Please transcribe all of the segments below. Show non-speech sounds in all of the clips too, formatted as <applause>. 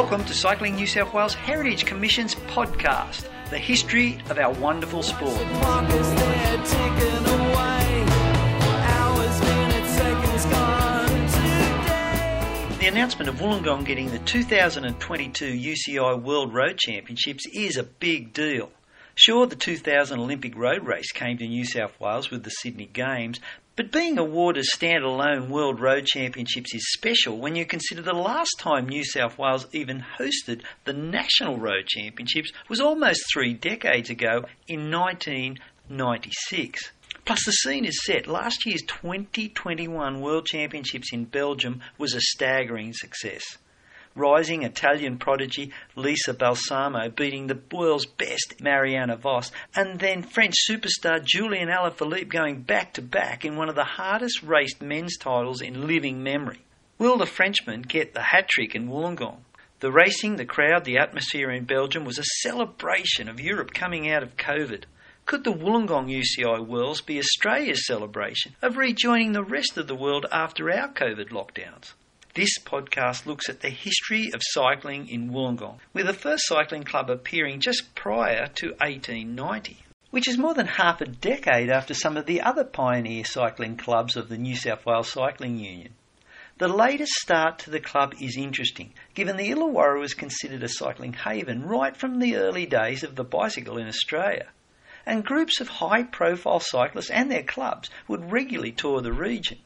Welcome to Cycling New South Wales Heritage Commission's podcast, the history of our wonderful sport. The announcement of Wollongong getting the 2022 UCI World Road Championships is a big deal. Sure, the 2000 Olympic road race came to New South Wales with the Sydney Games, but being awarded standalone World Road Championships is special when you consider the last time New South Wales even hosted the National Road Championships was almost three decades ago in 1996. Plus, the scene is set. Last year's 2021 World Championships in Belgium was a staggering success. Rising Italian prodigy Lisa Balsamo beating the world's best Marianne Vos, and then French superstar Julian Alaphilippe going back to back in one of the hardest raced men's titles in living memory. Will the Frenchman get the hat trick in Wollongong? The racing, the crowd, the atmosphere in Belgium was a celebration of Europe coming out of COVID. Could the Wollongong UCI Worlds be Australia's celebration of rejoining the rest of the world after our COVID lockdowns? This podcast looks at the history of cycling in Wollongong, with the first cycling club appearing just prior to 1890, which is more than half a decade after some of the other pioneer cycling clubs of the New South Wales Cycling Union. The latest start to the club is interesting, given the Illawarra was considered a cycling haven right from the early days of the bicycle in Australia and groups of high profile cyclists and their clubs would regularly tour the region.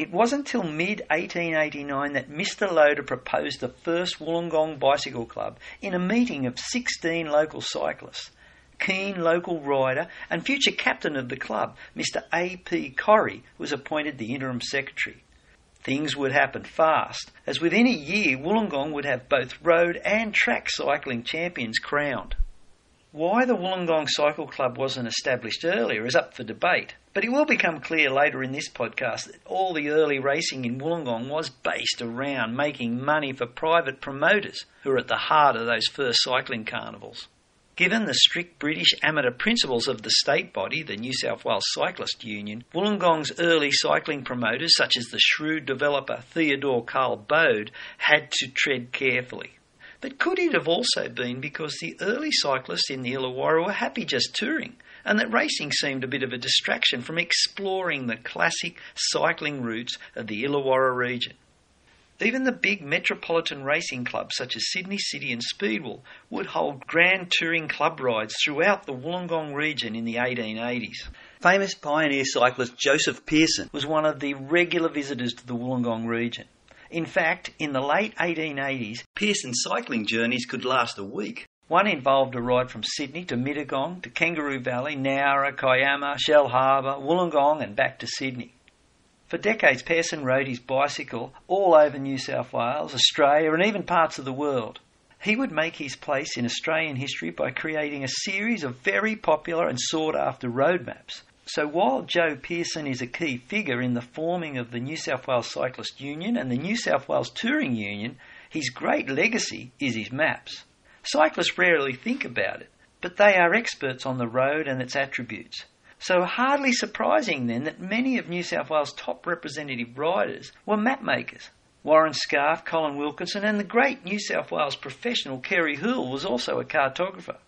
It wasn't until mid 1889 that Mr. Loader proposed the first Wollongong Bicycle Club in a meeting of 16 local cyclists. Keen local rider and future captain of the club, Mr. A.P. Corrie, was appointed the interim secretary. Things would happen fast, as within a year Wollongong would have both road and track cycling champions crowned. Why the Wollongong Cycle Club wasn't established earlier is up for debate, but it will become clear later in this podcast that all the early racing in Wollongong was based around making money for private promoters who were at the heart of those first cycling carnivals. Given the strict British amateur principles of the state body, the New South Wales Cyclist Union, Wollongong's early cycling promoters, such as the shrewd developer Theodore Carl Bode, had to tread carefully. But could it have also been because the early cyclists in the Illawarra were happy just touring, and that racing seemed a bit of a distraction from exploring the classic cycling routes of the Illawarra region? Even the big metropolitan racing clubs such as Sydney City and Speedwell would hold grand touring club rides throughout the Wollongong region in the 1880s. Famous pioneer cyclist Joseph Pearson was one of the regular visitors to the Wollongong region. In fact, in the late 1880s, Pearson's cycling journeys could last a week. One involved a ride from Sydney to Mittagong to Kangaroo Valley, Nowra, Kiama, Shellharbour, Wollongong, and back to Sydney. For decades, Pearson rode his bicycle all over New South Wales, Australia, and even parts of the world. He would make his place in Australian history by creating a series of very popular and sought after road maps so while Joe Pearson is a key figure in the forming of the New South Wales Cyclist Union and the New South Wales Touring Union, his great legacy is his maps. Cyclists rarely think about it, but they are experts on the road and its attributes. So hardly surprising then that many of New South Wales' top representative riders were map makers. Warren Scarfe, Colin Wilkinson, and the great New South Wales professional Kerry Hoole was also a cartographer.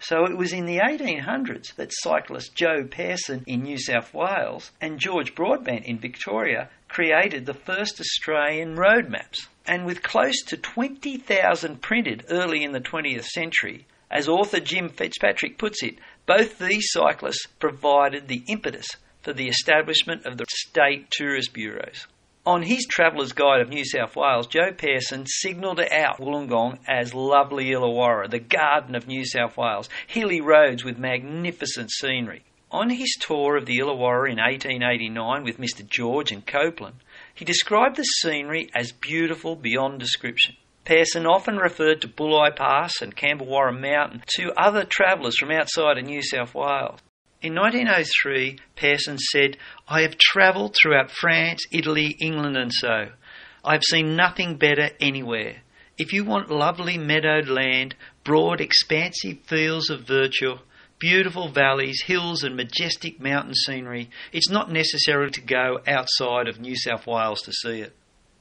So it was in the 1800s that cyclist Joe Pearson in New South Wales and George Broadbent in Victoria created the first Australian road maps. And with close to 20,000 printed early in the 20th century, as author Jim Fitzpatrick puts it, both these cyclists provided the impetus for the establishment of the state tourist bureaus. On his Traveller's Guide of New South Wales, Joe Pearson signalled out Wollongong as lovely Illawarra, the garden of New South Wales, hilly roads with magnificent scenery. On his tour of the Illawarra in 1889 with Mr. George and Copeland, he described the scenery as beautiful beyond description. Pearson often referred to Bulli Pass and Cambewarra Mountain to other travellers from outside of New South Wales. In 1903, Pearson said, I have travelled throughout France, Italy, England, and so. I have seen nothing better anywhere. If you want lovely meadowed land, broad, expansive fields of verdure, beautiful valleys, hills, and majestic mountain scenery, it's not necessary to go outside of New South Wales to see it.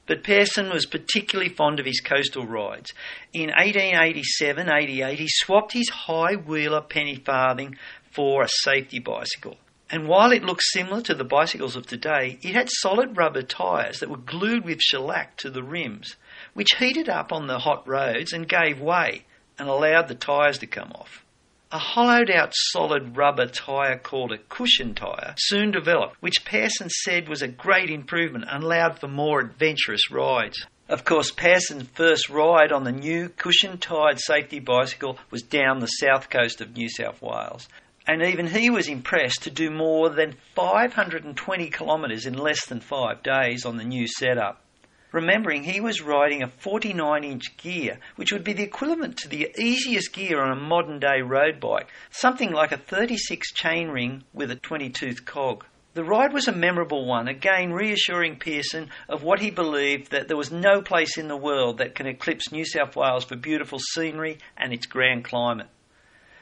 But Pearson was particularly fond of his coastal rides. In 1887 88, he swapped his high wheeler penny farthing for a safety bicycle. And while it looked similar to the bicycles of today, it had solid rubber tyres that were glued with shellac to the rims, which heated up on the hot roads and gave way and allowed the tyres to come off. A hollowed out solid rubber tyre called a cushion tyre soon developed, which Pearson said was a great improvement and allowed for more adventurous rides. Of course, Pearson's first ride on the new cushion tyred safety bicycle was down the south coast of New South Wales. And even he was impressed to do more than 520 kilometres in less than five days on the new setup remembering he was riding a 49 inch gear, which would be the equivalent to the easiest gear on a modern day road bike, something like a 36 chainring with a 20 tooth cog. The ride was a memorable one, again reassuring Pearson of what he believed that there was no place in the world that can eclipse New South Wales for beautiful scenery and its grand climate.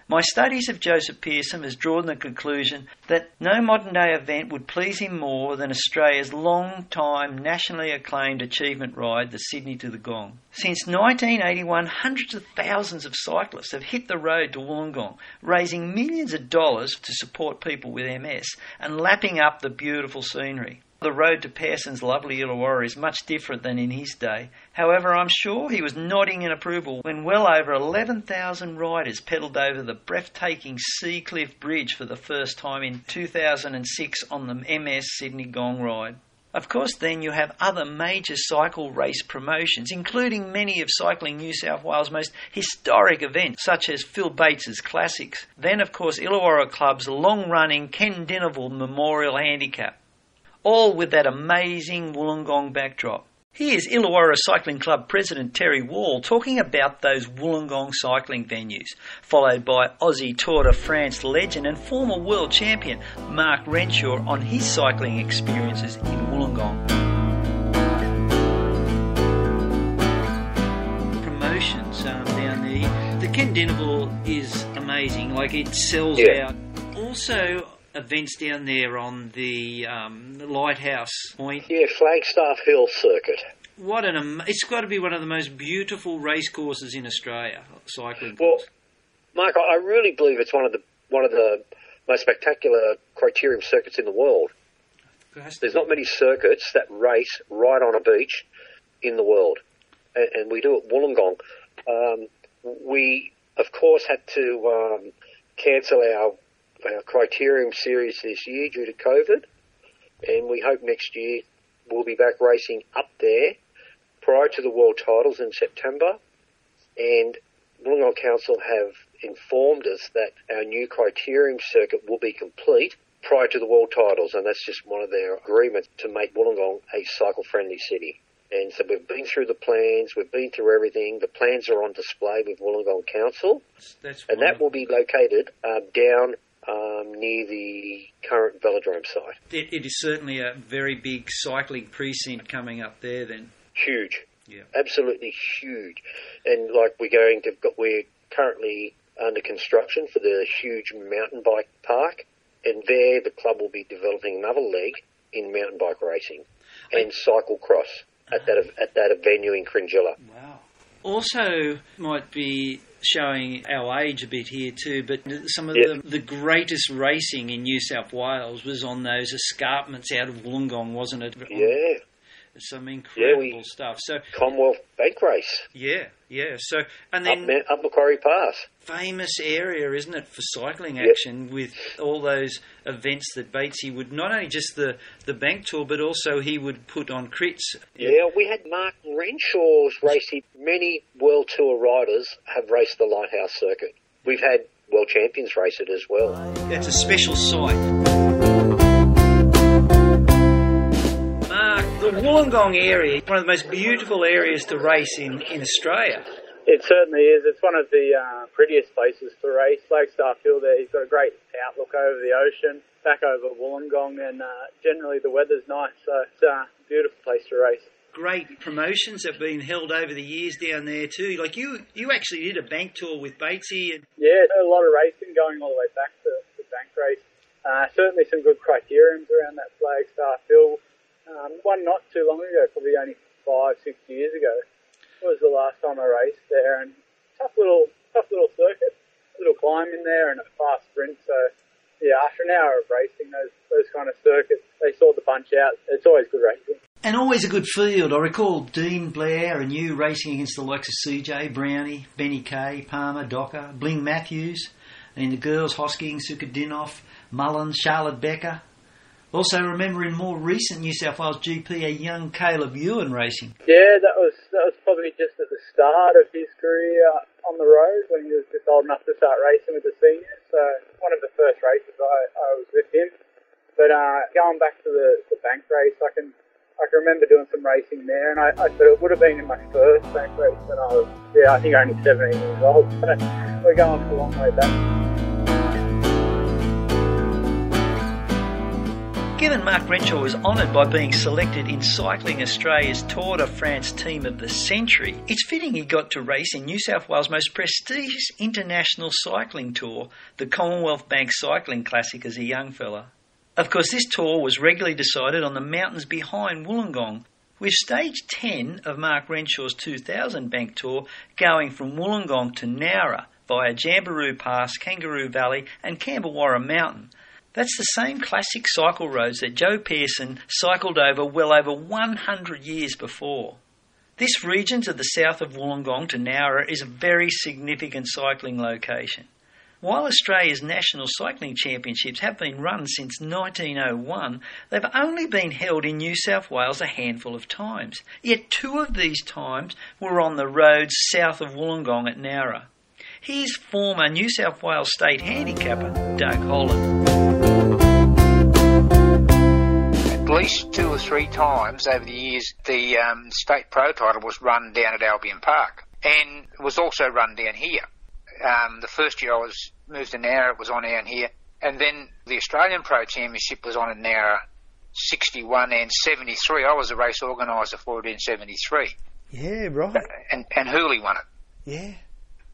My studies of Joseph Pearson has drawn the conclusion that no modern day event would please him more than Australia's long time nationally acclaimed achievement ride, the Sydney to the Gong. Since 1981, hundreds of thousands of cyclists have hit the road to Wollongong, raising millions of dollars to support people with MS and lapping up the beautiful scenery. The road to Pearson's lovely Illawarra is much different than in his day. However, I'm sure he was nodding in approval when well over 11,000 riders pedalled over the breathtaking Sea Cliff Bridge for the first time in 2006 on the MS Sydney Gong Ride. Of course, then you have other major cycle race promotions, including many of Cycling New South Wales' most historic events, such as Phil Bates's Classics. Then, of course, Illawarra Club's long running Ken Dineval Memorial Handicap all with that amazing Wollongong backdrop. Here's Illawarra Cycling Club President Terry Wall talking about those Wollongong cycling venues, followed by Aussie Tour de France legend and former world champion Mark Renshaw on his cycling experiences in Wollongong. Promotions um, down there. The Ken Dineval is amazing. Like it sells Yeah. out. Also, events down there on the, um, the Lighthouse Point. Yeah, Flagstaff Hill Circuit. What an am- it's got to be one of the most beautiful race courses in Australia, cycling Well, course. Mark, I really believe it's one of the one of the most spectacular criterium circuits in the world. It has to There's not many circuits that race right on a beach in the world, and, and we do it Wollongong. Um, we, of course, had to um, cancel our, our criterium series this year due to COVID, and we hope next year we'll be back racing up there prior to the world titles in September. And Wollongong Council have informed us that our new criterium circuit will be complete prior to the world titles, and that's just one of their agreements to make Wollongong a cycle-friendly city. And so we've been through the plans, we've been through everything. The plans are on display with Wollongong Council, That's and that will be located uh, down um, near the current velodrome site. It, it is certainly a very big cycling precinct coming up there. Then, Huge. Yeah. Absolutely huge. And like we're going to, we're currently under construction for the huge mountain bike park. And there the club will be developing another leg in mountain bike racing and cyclocross at that, at that venue in Cringila. wow. Also, might be showing our age a bit here too, but some of Yeah. the, the greatest racing in New South Wales was on those escarpments out of Wollongong, wasn't it? Yeah. Some incredible we- stuff. So, Commonwealth Bank Race yeah, yeah. So, and then Ma- up Macquarie Pass. famous area, isn't it, for cycling Yep. action with all those events that Batesy would not only just the, the bank tour, but also he would put on crits. Yeah, we had Mark Renshaw's racing. Many World Tour riders have raced the Lighthouse Circuit. We've had world champions race it as well. It's a special site. The Wollongong area, is one of the most beautiful areas to race in, in Australia. It certainly is. It's one of the uh, prettiest places to race. Flagstaff Hill there, you've got a great outlook over the ocean, back over Wollongong, and uh, generally the weather's nice, so it's a beautiful place to race. Great promotions have been held over the years down there too. Like you, you actually did a bank tour with Batesy, and Yeah, a lot of racing going all the way back to the bank race. Uh, certainly some good criteriums around that Flagstaff Hill Um, one not too long ago, probably only five, six years ago, was the last time I raced there, and tough little, tough little circuit, little climb in there, and a fast sprint. So yeah, after an hour of racing, those those kind of circuits, they sort the bunch out. It's always good racing. And always a good field. I recall Dean Blair and you racing against the likes of CJ, Brownie, Benny Kay, Palmer, Docker, Bling Matthews, and the girls, Hosking, Sukadinoff, Mullins, Charlotte Becker. Also remembering more recent New South Wales GP, a young Caleb Ewan racing. Yeah, that was that was probably just at the start of his career on the road when he was just old enough to start racing with the seniors. So one of the first races I, I was with him. But uh, going back to the, the bank race, I can I can remember doing some racing there, and I, I it would have been in my first bank race when I was yeah I think only 17 years old. <laughs> we're going a long way back. Given Mark Renshaw was honoured by being selected in Cycling Australia's Tour de France Team of the Century, it's fitting he got to race in New South Wales' most prestigious international cycling tour, the Commonwealth Bank Cycling Classic, as a young fella. Of course, this tour was regularly decided on the mountains behind Wollongong, with stage 10 of Mark Renshaw's 2000 bank tour going from Wollongong to Nowra via Jamberoo Pass, Kangaroo Valley, and Cambewarra Mountain. That's the same classic cycle roads that Joe Pearson cycled over well over 100 years before. This region to the south of Wollongong to Nowra is a very significant cycling location. While Australia's national cycling championships have been run since 1901, they've only been held in New South Wales a handful of times. Yet two of these times were on the roads south of Wollongong at Nowra. Here's former New South Wales state handicapper Doug Holland. at least two or three times over the years, the um, state pro title was run down at Albion Park and was also run down here. Um, the first year I was moved to Nowra, it was on down here, and then the Australian Pro Championship was on at Nowra, 61 and 73. I was a race organiser for it in 73. Yeah, right. And, and Hooley won it. Yeah.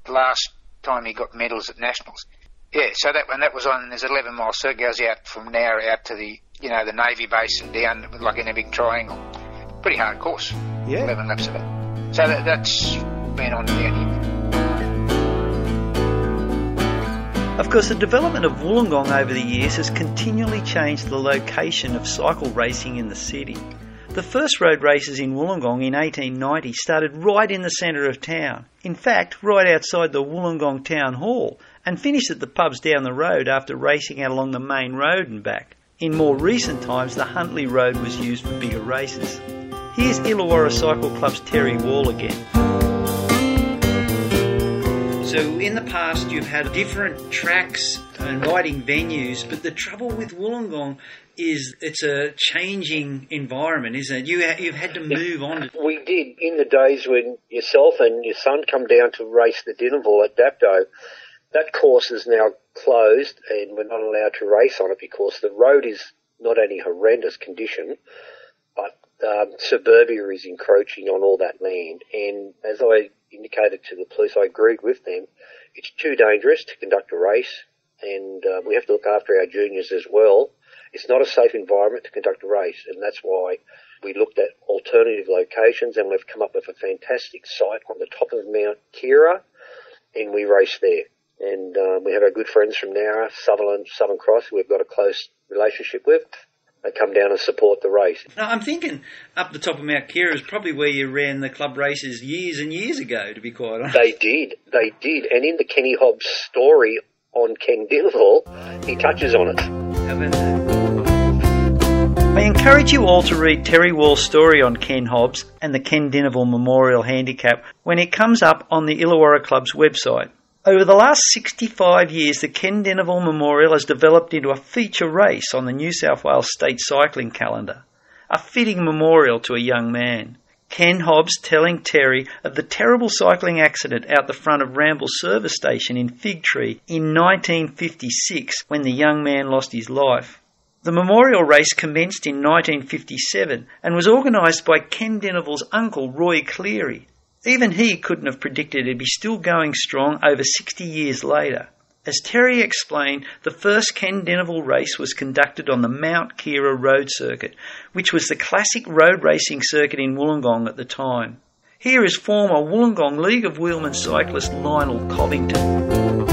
The last time he got medals at nationals. Yeah, so that when that was on, there's an 11 mile circuit goes out from now out to the you know, the Navy base and down like in a big triangle. Pretty hard course. Yeah. 11 laps of it. So that, that's been on down here. Of course, the development of Wollongong over the years has continually changed the location of cycle racing in the city. The first road races in Wollongong in 1890 started right in the centre of town. In fact, right outside the Wollongong Town Hall, and finished at the pubs down the road after racing out along the main road and back. In more recent times, the Huntley Road was used for bigger races. Here's Illawarra Cycle Club's Terry Wall again. So, in the past, you've had different tracks and riding venues, but the trouble with Wollongong is it's a changing environment, isn't it? You, you've had to move on. We did in the days when yourself and your son come down to race the Dinneville at Dapto. That course is now closed and we're not allowed to race on it because the road is not only horrendous condition, but um, suburbia is encroaching on all that land. And as I indicated to the police, I agreed with them. It's too dangerous to conduct a race, and uh, we have to look after our juniors as well. It's not a safe environment to conduct a race, and that's why we looked at alternative locations, and we've come up with a fantastic site on the top of Mount Keira, and we race there. And uh, we have our good friends from Nowra, Sutherland, Southern Cross, who we've got a close relationship with. They come down and support the race. Now, I'm thinking up the top of Mount Keira is probably where you ran the club races years and years ago, to be quite honest. They did, they did. And in the Kenny Hobbs story on Ken Dinneville, he touches on it. How about that? I encourage you all to read Terry Wall's story on Ken Hobbs and the Ken Dinneville Memorial Handicap when it comes up on the Illawarra Club's website. Over the last 65 years, the Ken Dinneville Memorial has developed into a feature race on the New South Wales state cycling calendar, a fitting memorial to a young man. Ken Hobbs telling Terry of the terrible cycling accident out the front of Ramble Service Station in Fig Tree in 1956 when the young man lost his life. The memorial race commenced in 1957 and was organised by Ken Dinneville's uncle Roy Cleary, even he couldn't have predicted it'd be still going strong over 60 years later. As Terry explained, the first Ken Deneville race was conducted on the Mount Keira Road Circuit, which was the classic road racing circuit in Wollongong at the time. Here is former Wollongong League of Wheelmen cyclist Lionel Covington.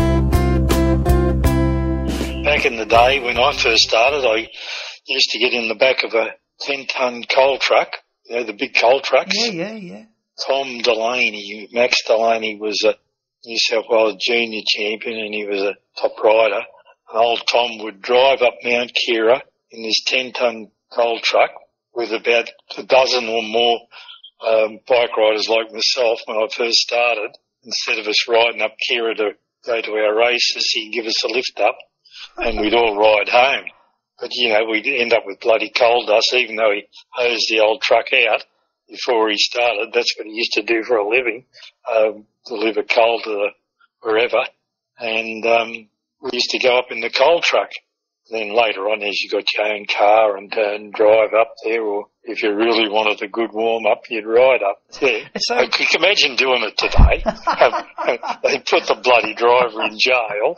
Back in the day when I first started, I used to get in the back of a 10 ton coal truck, you know, the big coal trucks. Yeah, yeah, yeah. Tom Delaney, Max Delaney was a New South Wales junior champion and he was a top rider. And old Tom would drive up Mount Keira in this 10 ton coal truck with about a dozen or more um, bike riders like myself when I first started. Instead of us riding up Keira to go to our races, he'd give us a lift up and we'd all ride home. But you know, we'd end up with bloody coal dust even though he hosed the old truck out before he started. That's what he used to do for a living, um, deliver coal to the, wherever. And, um, we used to go up in the coal truck. Then later on, as you got your own car and, uh, and drive up there, or if you really wanted a good warm up, you'd ride up there. So- I could imagine doing it today. They'd put the bloody driver in jail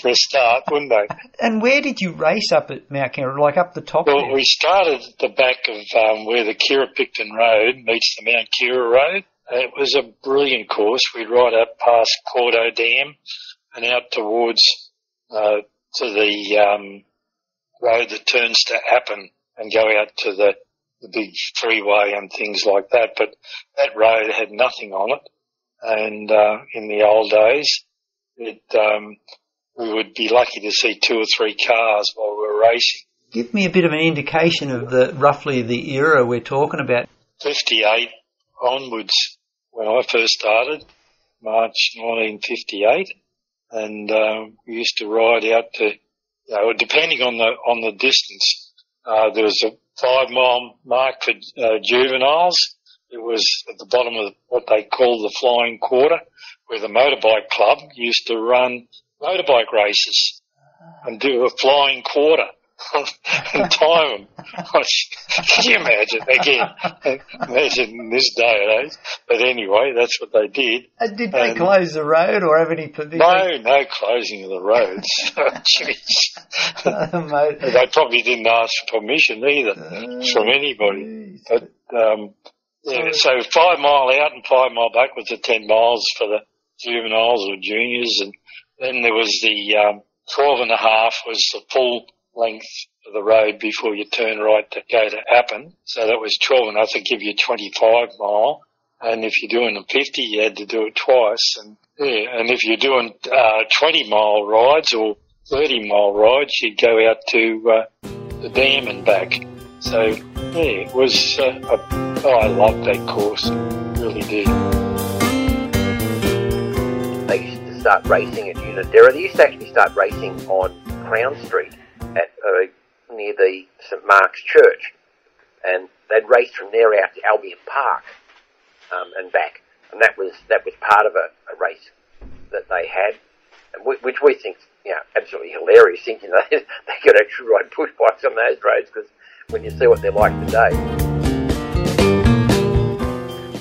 for a start, wouldn't they? And where did you race up at Mount Keira? Like up the top Well, there? we started at the back of um, where the Keira Picton Road meets the Mount Keira Road. It was a brilliant course. We'd ride up past Cordeaux Dam and out towards uh, to the um, road that turns to Appin and go out to the, the big freeway and things like that. But that road had nothing on it. And uh, in the old days, it um, we would be lucky to see two or three cars while we were racing. Give me a bit of an indication of the roughly the era we're talking about. 58 onwards when I first started, March 1958, and um, we used to ride out to, you know, depending on the on the distance. Uh, there was a five mile mark for uh, juveniles. It was at the bottom of what they call the flying quarter, where the motorbike club used to run motorbike races and do a flying quarter <laughs> and time <laughs> them. Can you imagine? Again, <laughs> imagine in this day and age. But anyway, that's what they did. And did they Um, close the road or have any permission? No, no closing of the roads. Jeez. They probably didn't ask for permission either from anybody. But um, yeah, so five mile out and five mile back was the ten miles for the juveniles or juniors, and then there was the um, twelve and a half was the full length of the road before you turn right to go to Appin. So that was 12 and I think give you twenty five mile. And if you're doing a 50, you had to do it twice. And yeah, and if you're doing uh, 20 mile rides or 30 mile rides, you'd go out to uh, the dam and back. So yeah, it was. Uh, a, oh, I loved that course, really did. They used to start racing at Unanderra. They used to actually start racing on Crown Street at uh, near the St Mark's Church, and they'd race from there out to Albion Park um, and back, and that was that was part of a, a race that they had, and we, which we think you know absolutely hilarious, thinking they <laughs> they could actually ride push bikes on those roads because when you see what they're like today.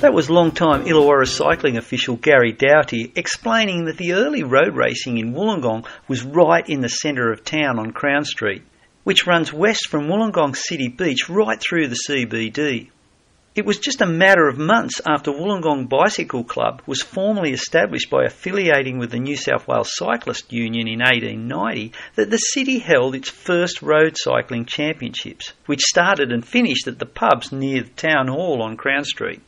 That was long-time Illawarra cycling official Gary Doughty explaining that the early road racing in Wollongong was right in the centre of town on Crown Street, which runs west from Wollongong City Beach right through the CBD. It was just a matter of months after Wollongong Bicycle Club was formally established by affiliating with the New South Wales Cyclist Union in 1890 that the city held its first road cycling championships, which started and finished at the pubs near the town hall on Crown Street.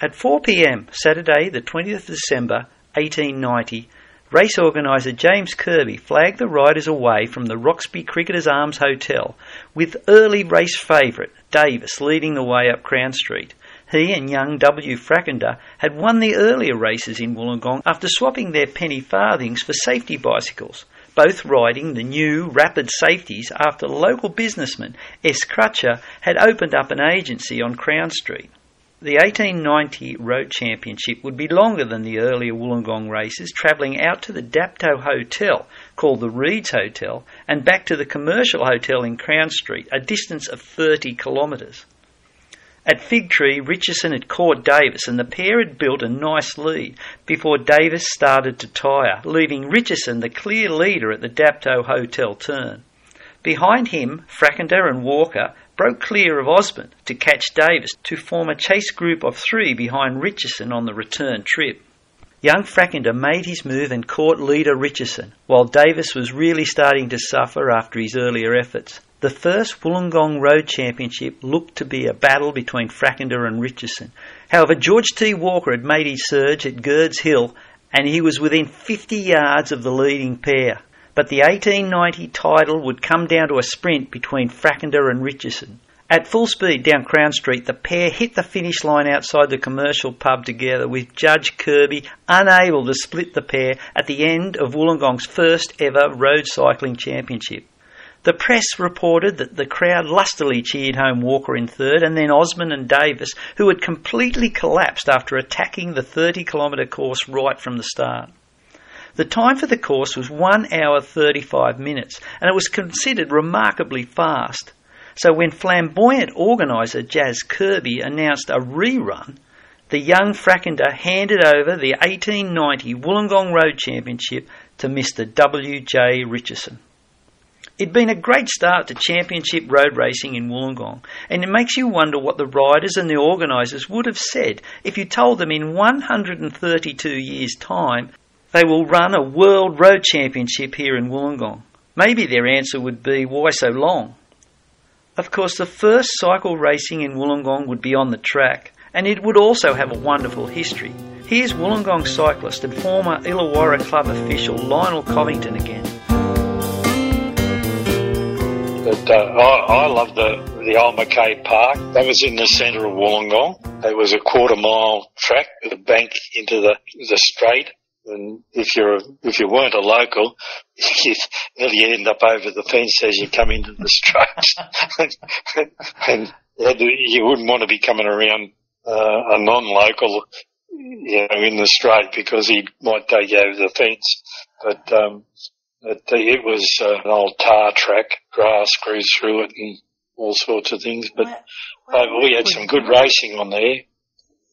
At 4 pm, Saturday, the 20th of December 1890, race organiser James Kirby flagged the riders away from the Roxby Cricketers Arms Hotel, with early race favourite Davis leading the way up Crown Street. He and young W. Frackender had won the earlier races in Wollongong after swapping their penny farthings for safety bicycles, both riding the new rapid safeties after local businessman S. Crutcher had opened up an agency on Crown Street. The 1890 Road Championship would be longer than the earlier Wollongong races, travelling out to the Dapto Hotel, called the Reeds Hotel, and back to the Commercial Hotel in Crown Street, a distance of 30 kilometres. At Fig Tree, Richardson had caught Davis and the pair had built a nice lead before Davis started to tire, leaving Richardson the clear leader at the Dapto Hotel turn. Behind him, Frackender and Walker broke clear of Osborne to catch Davis to form a chase group of three behind Richardson on the return trip. Young Frackender made his move and caught leader Richardson, while Davis was really starting to suffer after his earlier efforts. The first Wollongong Road Championship looked to be a battle between Frackender and Richardson. However, George T. Walker had made his surge at Girds Hill and he was within 50 yards of the leading pair. But the 1890 title would come down to a sprint between Frackender and Richardson. At full speed down Crown Street, the pair hit the finish line outside the commercial pub together, with Judge Kirby unable to split the pair at the end of Wollongong's first ever road cycling championship. The press reported that the crowd lustily cheered home Walker in third, and then Osborne and Davis, who had completely collapsed after attacking the 30 kilometre course right from the start. The time for the course was 1 hour 35 minutes, and it was considered remarkably fast. So when flamboyant organiser Jazz Kirby announced a rerun, the young Frackender handed over the 1890 Wollongong Road Championship to Mr. W.J. Richardson. It'd been a great start to championship road racing in Wollongong, and it makes you wonder what the riders and the organisers would have said if you told them in 132 years' time they will run a world road championship here in Wollongong. Maybe their answer would be, why so long? Of course, the first cycle racing in Wollongong would be on the track, and it would also have a wonderful history. Here's Wollongong cyclist and former Illawarra Club official Lionel Covington again. But uh, I, I love the the old McCabe Park. That was in the centre of Wollongong. It was a quarter mile track with a bank into the the straight. And if you're a, if you weren't a local, <laughs> you nearly end up over the fence as you come into the straight, <laughs> and you wouldn't want to be coming around uh, a non-local, you know, in the straight because he might take you over the fence. But um, it, it was uh, an old tar track, grass grew through it, and all sorts of things. But uh, we had some good racing on there,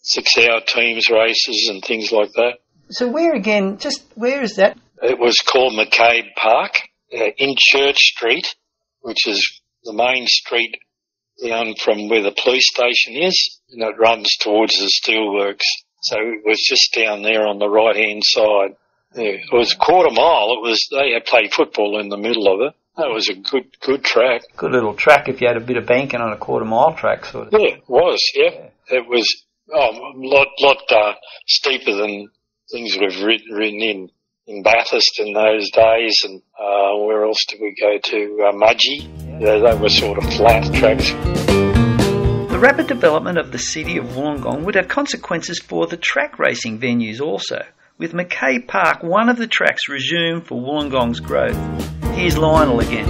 six-hour teams races and things like that. So where again? Just where is that? It was called McCabe Park uh, in Church Street, which is the main street down from where the police station is, and it runs towards the steelworks. So it was just down there on the right hand side. Yeah, it was a quarter mile. It was they had played football in the middle of it. That was a good good track. Good little track if you had a bit of banking on a quarter mile track, sort of. Yeah, it was. Yeah, yeah. it was oh, a lot lot uh, steeper than things we've written, written in in Bathurst in those days, and uh, where else did we go to? Uh, Mudgee. Yeah, they were sort of flat tracks. The rapid development of the city of Wollongong would have consequences for the track racing venues also, with McCabe Park one of the tracks resumed for Wollongong's growth. Here's Lionel again.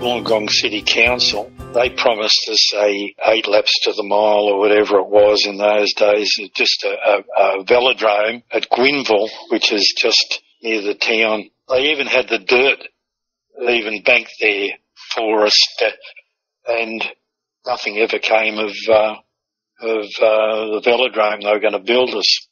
Wollongong City Council they promised us a eight laps to the mile or whatever it was in those days, just a, a, a velodrome at Gwynneville, which is just near the town. They even had the dirt even banked there for us, to, and nothing ever came of uh, of uh, the velodrome they were going to build us.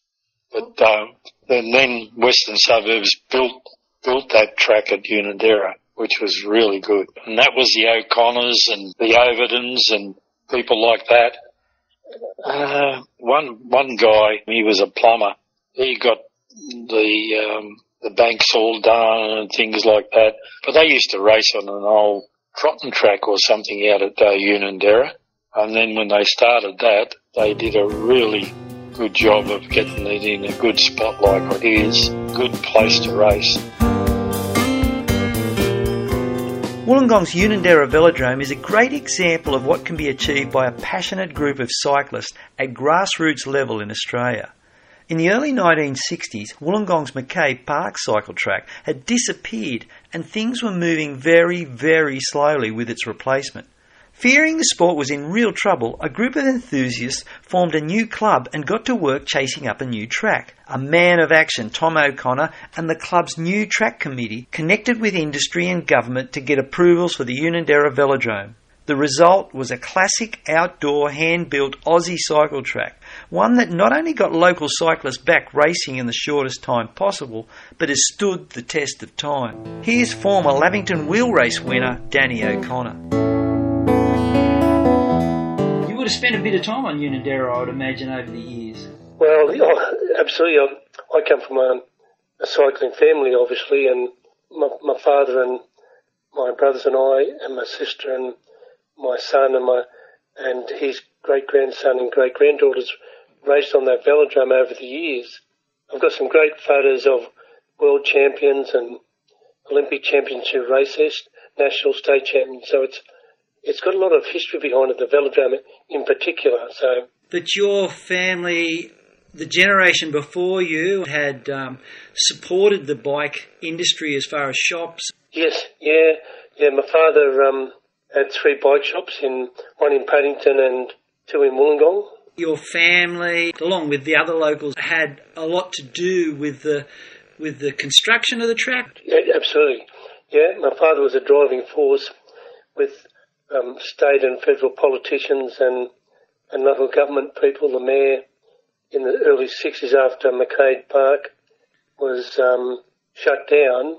But uh, and then Western Suburbs built built that track at Unanderra which was really good. And that was the O'Connors and the Overdens and people like that. Uh, one one guy, he was a plumber. He got the um, the banks all done and things like that. But they used to race on an old trotting track or something out at uh, Unanderra. And then when they started that, they did a really good job of getting it in a good spot like it is. Good place to race. Wollongong's Unanderra Velodrome is a great example of what can be achieved by a passionate group of cyclists at grassroots level in Australia. In the early 1960s, Wollongong's McCabe Park cycle track had disappeared and things were moving very, very slowly with its replacement. Fearing the sport was in real trouble, a group of enthusiasts formed a new club and got to work chasing up a new track. A man of action, Tom O'Connor, and the club's new track committee connected with industry and government to get approvals for the Unanderra Velodrome. The result was a classic outdoor hand built Aussie cycle track, one that not only got local cyclists back racing in the shortest time possible, but has stood the test of time. Here's former Lavington wheel race winner Danny O'Connor. Would have spent a bit of time on Unanderra, I would imagine, over the years. Well, absolutely. I, come from a, cycling family, obviously, and my, my father and my brothers and I and my sister and my son and my and his great grandson and great granddaughters raced on that velodrome over the years. I've got some great photos of world champions and Olympic champions who race national state champions. So it's it's got a lot of history behind it, the velodrome in particular. So, but your family, the generation before you, had um, supported the bike industry as far as shops. Yes, yeah, yeah. My father um, had three bike shops, in one in Paddington and two in Wollongong. Your family, along with the other locals, had a lot to do with the with the construction of the track. Yeah, absolutely. Yeah, my father was a driving force with um, state and federal politicians and and local government people. The mayor in the early '60s, after McCabe Park was um, shut down,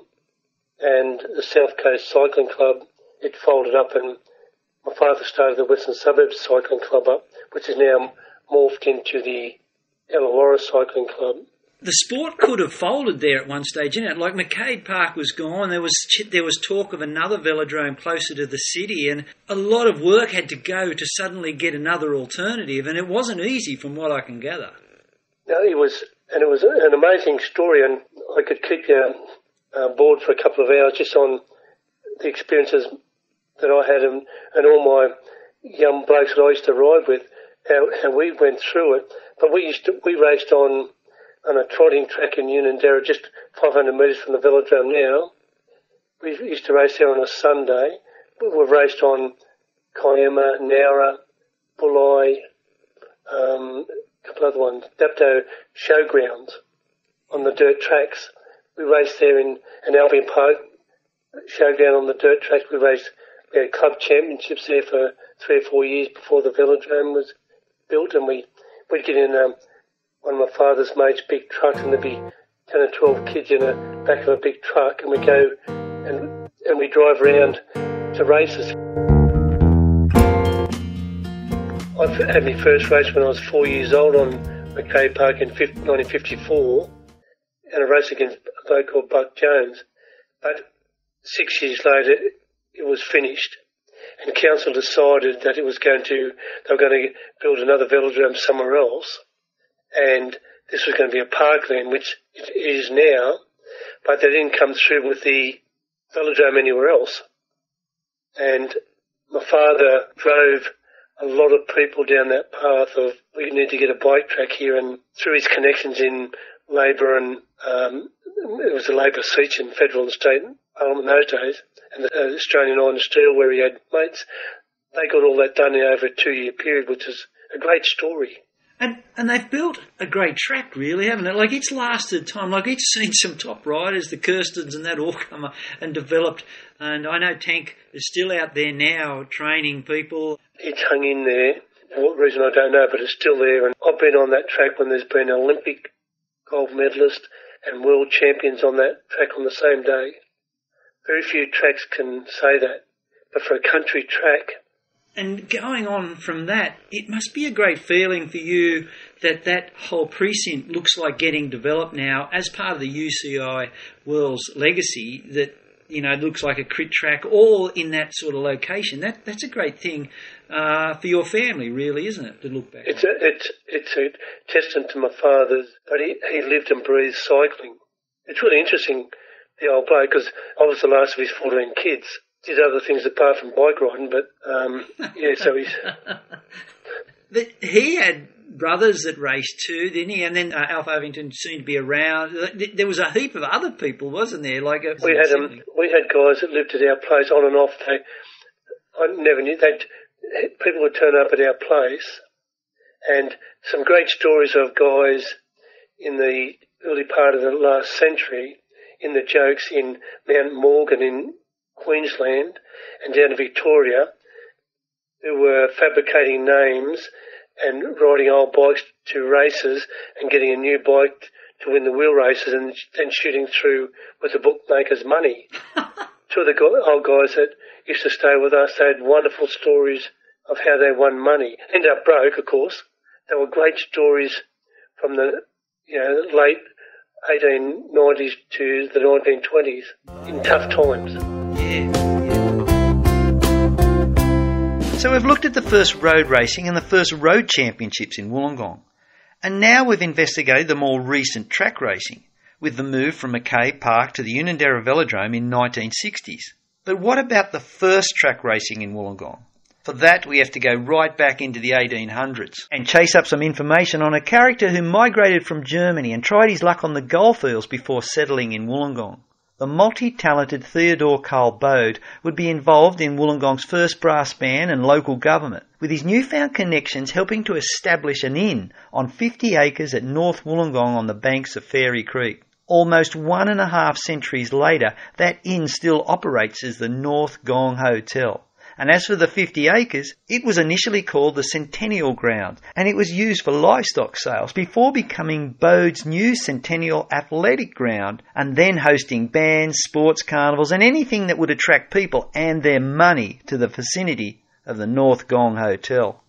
and the South Coast Cycling Club it folded up and my father started the Western Suburbs Cycling Club up, which is now morphed into the Illawarra Cycling Club. The sport could have folded there at one stage, didn't it? Like McCabe Park was gone. There was there was talk of another velodrome closer to the city, and a lot of work had to go to suddenly get another alternative, and it wasn't easy, from what I can gather. No, it was, and it was an amazing story, and I could keep you uh, bored for a couple of hours just on the experiences that I had and, and all my young blokes that I used to ride with, how, how we went through it. But we used to, we raced on, on a trotting track in Unanderra, just 500 metres from the velodrome now. We used to race there on a Sunday. We've raced on Kiama, Nowra, Bulli, um, a couple of other ones, Dapto showgrounds on the dirt tracks. We raced there in, an Albion Park, showground on the dirt tracks. We raced we had club championships there for three or four years before the velodrome was built, and we we'd get in um, one of my father's mates' big trucks, and there'd be ten or twelve kids in the back of a big truck, and we go and and we drive around to races. I had my first race when I was four years old on McCabe Park in 1954, and a race against a bloke called Buck Jones. But six years later, it was finished, and council decided that it was going to they were going to build another velodrome somewhere else, and this was going to be a parkland, which it is now, but they didn't come through with the velodrome anywhere else. And my father drove a lot of people down that path of we need to get a bike track here, and through his connections in Labor and um, it was a Labor seat in federal and state Parliament those days, and the uh, Australian Iron and Steel, where he had mates, they got all that done in over a two-year period, which is a great story. And and they've built a great track, really, haven't it? Like it's lasted time. Like it's seen some top riders, the Kerstens and that all come and developed. And I know Tank is still out there now training people. It's hung in there. For what reason I don't know, but it's still there. And I've been on that track when there's been Olympic gold medalist and world champions on that track on the same day. Very few tracks can say that. But for a country track, and going on from that, it must be a great feeling for you that that whole precinct looks like getting developed now as part of the UCI World's legacy. That you know looks like a crit track, all in that sort of location. That that's a great thing uh, for your family, really, isn't it? To look back. It's a, it's it's a testament to my father's, but he he lived and breathed cycling. It's really interesting the old bloke because I was the last of his 14 kids. Did other things apart from bike riding, but um, <laughs> yeah, so he's. but he had brothers that raced too, didn't he? And then uh, Alf Ovington seemed to be around. There was a heap of other people, wasn't there? Like uh, we had um, we had guys that lived at our place on and off. They, I never knew they people would turn up at our place, and some great stories of guys in the early part of the last century in the jokes in Mount Morgan in Queensland and down to Victoria, who were fabricating names and riding old bikes to races and getting a new bike to win the wheel races and then shooting through with the bookmaker's money. <laughs> Two of the old guys that used to stay with us, they had wonderful stories of how they won money. Ended up broke, of course. They were great stories from the you know late 1890s to the 1920s in tough times. Yeah. So we've looked at the first road racing and the first road championships in Wollongong. And now we've investigated the more recent track racing, with the move from Mackay Park to the Unanderra Velodrome in 1960s. But what about the first track racing in Wollongong? For that, we have to go right back into the 1800s and chase up some information on a character who migrated from Germany and tried his luck on the goldfields before settling in Wollongong. The multi-talented Theodore Carl Bode would be involved in Wollongong's first brass band and local government, with his newfound connections helping to establish an inn on 50 acres at North Wollongong on the banks of Fairy Creek. Almost one and a half centuries later, that inn still operates as the North Gong Hotel. And as for the 50 acres, it was initially called the Centennial Ground and it was used for livestock sales before becoming Bode's new Centennial Athletic Ground and then hosting bands, sports carnivals and anything that would attract people and their money to the vicinity of the North Gong Hotel.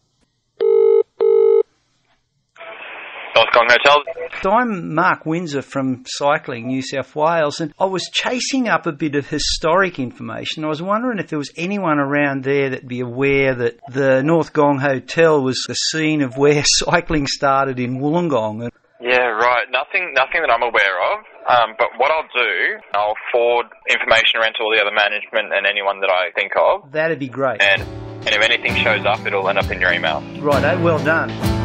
North Gong Hotel. I'm Mark Windsor from Cycling New South Wales, and I was chasing up a bit of historic information. I was wondering if there was anyone around there that'd be aware that the North Gong Hotel was the scene of where <laughs> cycling started in Wollongong. Yeah, right. Nothing, nothing that I'm aware of. Um, but what I'll do, I'll forward information around to all the other management and anyone that I think of. That'd be great. And and if anything shows up, it'll end up in your email. Right, well done.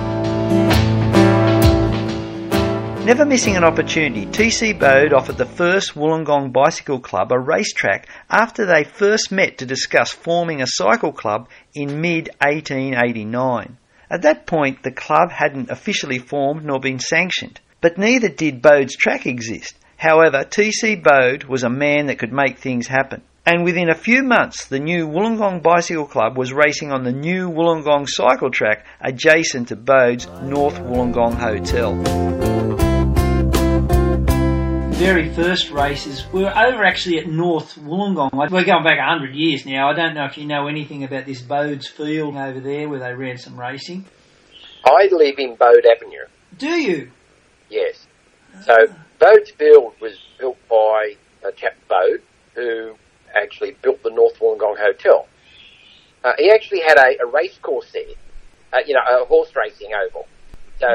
Never missing an opportunity, TC Bode offered the first Wollongong Bicycle Club a racetrack after they first met to discuss forming a cycle club in mid 1889. At that point, the club hadn't officially formed nor been sanctioned, but neither did Bode's track exist. However, TC Bode was a man that could make things happen. And within a few months, the new Wollongong Bicycle Club was racing on the new Wollongong cycle track adjacent to Bode's North Wollongong Hotel very first races, we were over actually at North Wollongong. We're going back 100 years now. I don't know if you know anything about this Bode's Field over there where they ran some racing. I live in Bode Avenue. Do you? Yes. So Bode's Field was built by a chap Bode who actually built the North Wollongong Hotel. Uh, he actually had a, a race course there, uh, you know, a horse racing oval. So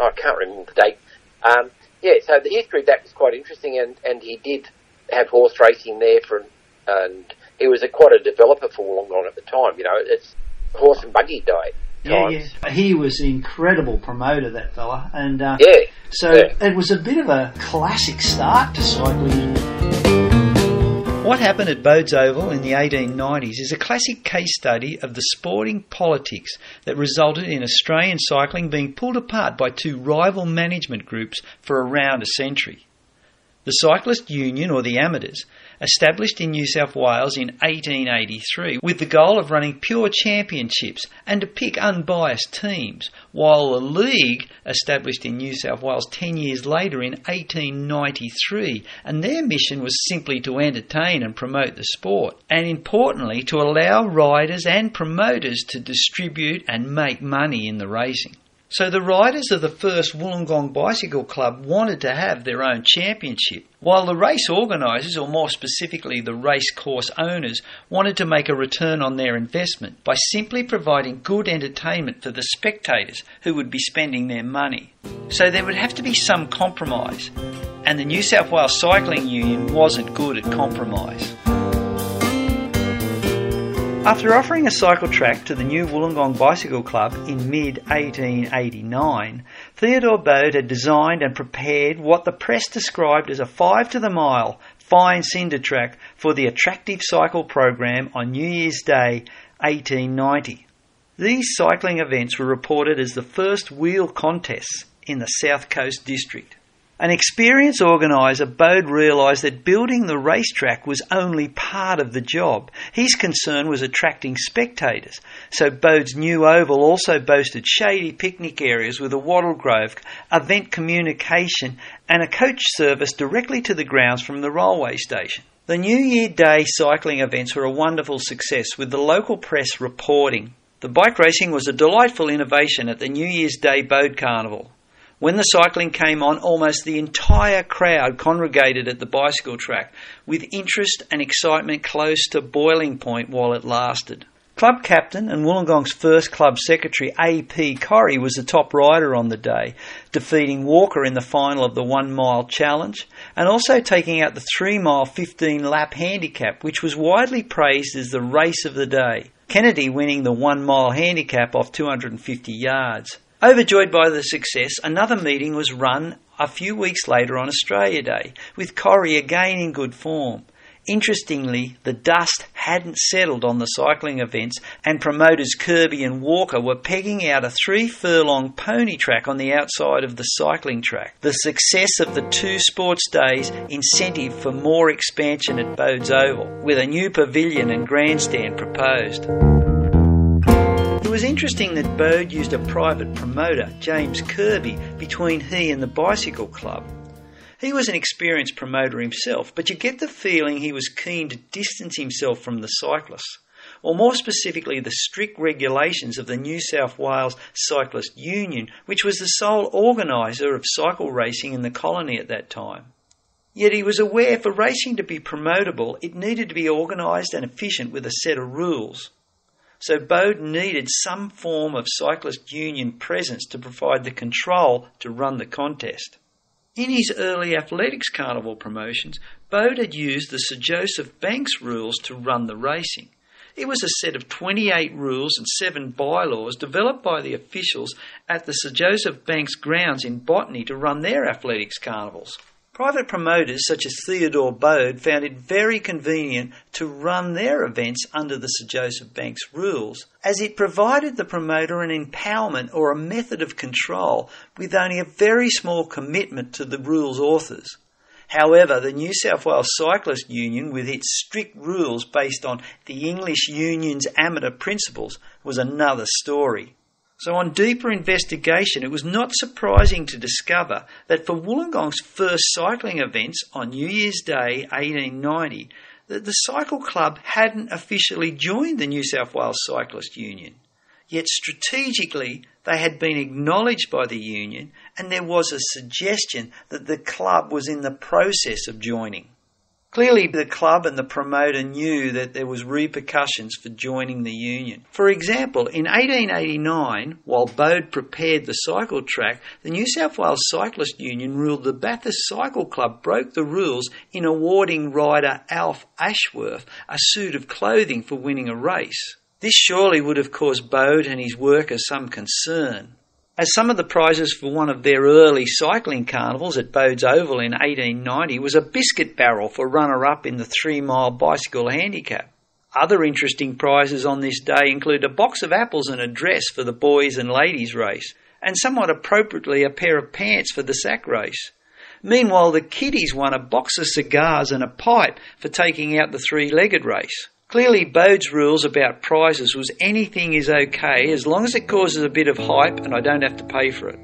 I can't remember the date. Um, yeah, so the history of that was quite interesting, and, and he did have horse racing there for, and he was a, quite a developer for Wollongong at the time. You know, it's horse and buggy day. Yeah, yeah. He was an incredible promoter, that fella, and uh, yeah. So yeah. it was a bit of a classic start to cycling. What happened at Bode's Oval in the 1890s is a classic case study of the sporting politics that resulted in Australian cycling being pulled apart by two rival management groups for around a century. The Cyclist Union, or the Amateurs, established in New South Wales in 1883 with the goal of running pure championships and to pick unbiased teams, while the League established in New South Wales 10 years later in 1893 and their mission was simply to entertain and promote the sport and importantly to allow riders and promoters to distribute and make money in the racing. So the riders of the first Wollongong Bicycle Club wanted to have their own championship, while the race organisers, or more specifically the race course owners, wanted to make a return on their investment by simply providing good entertainment for the spectators who would be spending their money. So there would have to be some compromise, and the New South Wales Cycling Union wasn't good at compromise. After offering a cycle track to the new Wollongong Bicycle Club in mid 1889, Theodore Bode had designed and prepared what the press described as a five to the mile fine cinder track for the attractive cycle program on New Year's Day 1890. These cycling events were reported as the first wheel contests in the South Coast District. An experienced organiser, Bode realised that building the racetrack was only part of the job. His concern was attracting spectators, so Bode's new oval also boasted shady picnic areas with a wattle grove, event communication, and a coach service directly to the grounds from the railway station. The New Year Day cycling events were a wonderful success, with the local press reporting. The bike racing was a delightful innovation at the New Year's Day Bode Carnival. When the cycling came on, almost the entire crowd congregated at the bicycle track, with interest and excitement close to boiling point while it lasted. Club captain and Wollongong's first club secretary, A.P. Corrie, was the top rider on the day, defeating Walker in the final of the one mile challenge and also taking out the three mile 15 lap handicap, which was widely praised as the race of the day. Kennedy winning the one mile handicap off 250 yards. Overjoyed by the success, another meeting was run a few weeks later on Australia Day, with Corrie again in good form. Interestingly, the dust hadn't settled on the cycling events, and promoters Kirby and Walker were pegging out a three furlong pony track on the outside of the cycling track. The success of the two sports days incentive for more expansion at Bode's Oval, with a new pavilion and grandstand proposed. It was interesting that Bode used a private promoter, James Kirby, between he and the bicycle club. He was an experienced promoter himself, but you get the feeling he was keen to distance himself from the cyclists, or more specifically, the strict regulations of the New South Wales Cyclist Union, which was the sole organiser of cycle racing in the colony at that time. Yet he was aware for racing to be promotable, it needed to be organised and efficient with a set of rules. So Bode needed some form of cyclist union presence to provide the control to run the contest. In his early athletics carnival promotions, Bode had used the Sir Joseph Banks rules to run the racing. It was a set of 28 rules and seven bylaws developed by the officials at the Sir Joseph Banks grounds in Botany to run their athletics carnivals. Private promoters such as Theodore Bode found it very convenient to run their events under the Sir Joseph Banks rules, as it provided the promoter an empowerment or a method of control with only a very small commitment to the rules authors. However, the New South Wales Cyclist Union, with its strict rules based on the English Union's amateur principles, was another story. So, on deeper investigation, it was not surprising to discover that for Wollongong's first cycling events on New Year's Day 1890, that the Cycle Club hadn't officially joined the New South Wales Cyclist Union. Yet strategically, they had been acknowledged by the union, and there was a suggestion that the club was in the process of joining. Clearly, the club and the promoter knew that there was repercussions for joining the union. For example, in 1889, while Bode prepared the cycle track, the New South Wales Cyclist Union ruled the Bathurst Cycle Club broke the rules in awarding rider Alf Ashworth a suit of clothing for winning a race. This surely would have caused Bode and his workers some concern as some of the prizes for one of their early cycling carnivals at Bode's Oval in 1890 was a biscuit barrel for runner up in the three mile bicycle handicap. Other interesting prizes on this day include a box of apples and a dress for the boys and ladies race, and somewhat appropriately a pair of pants for the sack race. Meanwhile, the kiddies won a box of cigars and a pipe for taking out the three legged race. Clearly, Bode's rules about prizes was anything is okay as long as it causes a bit of hype and I don't have to pay for it.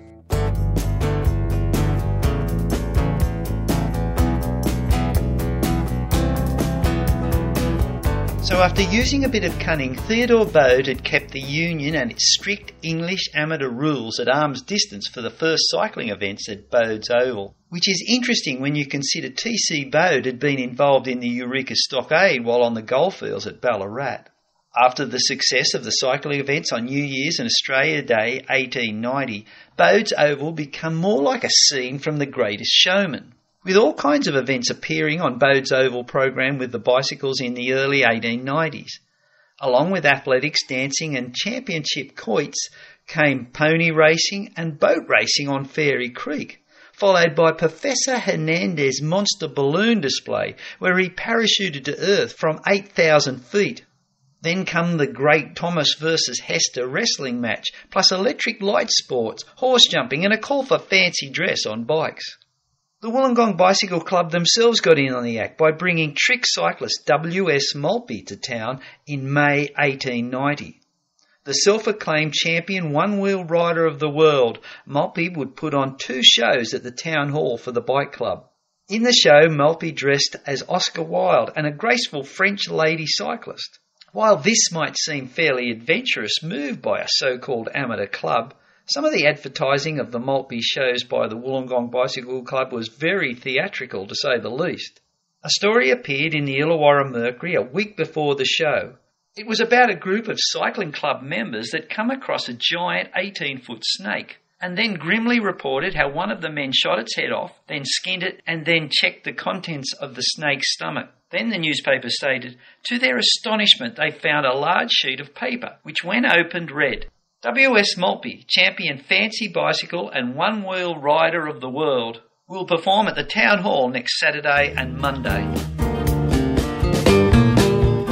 So, after using a bit of cunning, Theodore Bode had kept the Union and its strict English amateur rules at arm's distance for the first cycling events at Bode's Oval, which is interesting when you consider T.C. Bode had been involved in the Eureka Stockade while on the goldfields at Ballarat. After the success of the cycling events on New Year's and Australia Day 1890, Bode's Oval became more like a scene from The Greatest Showman with all kinds of events appearing on Bode's Oval program with the bicycles in the early 1890s. Along with athletics, dancing, and championship quoits came pony racing and boat racing on Fairy Creek, followed by Professor Hernandez's monster balloon display, where he parachuted to Earth from 8,000 feet. Then come the great Thomas versus Hester wrestling match, plus electric light sports, horse jumping, and a call for fancy dress on bikes. The Wollongong Bicycle Club themselves got in on the act by bringing trick cyclist W.S. Maltby to town in May 1890. The self-acclaimed champion one-wheel rider of the world, Maltby would put on two shows at the town hall for the bike club. In the show, Maltby dressed as Oscar Wilde and a graceful French lady cyclist. While this might seem fairly adventurous move by a so-called amateur club, some of the advertising of the Maltby shows by the Wollongong Bicycle Club was very theatrical, to say the least. A story appeared in the Illawarra Mercury a week before the show. It was about a group of cycling club members that come across a giant 18 foot snake and then grimly reported how one of the men shot its head off, then skinned it, and then checked the contents of the snake's stomach. Then the newspaper stated, to their astonishment, they found a large sheet of paper, which when opened read, W.S. Maltby, champion fancy bicycle and one wheel rider of the world, will perform at the Town Hall next Saturday and Monday.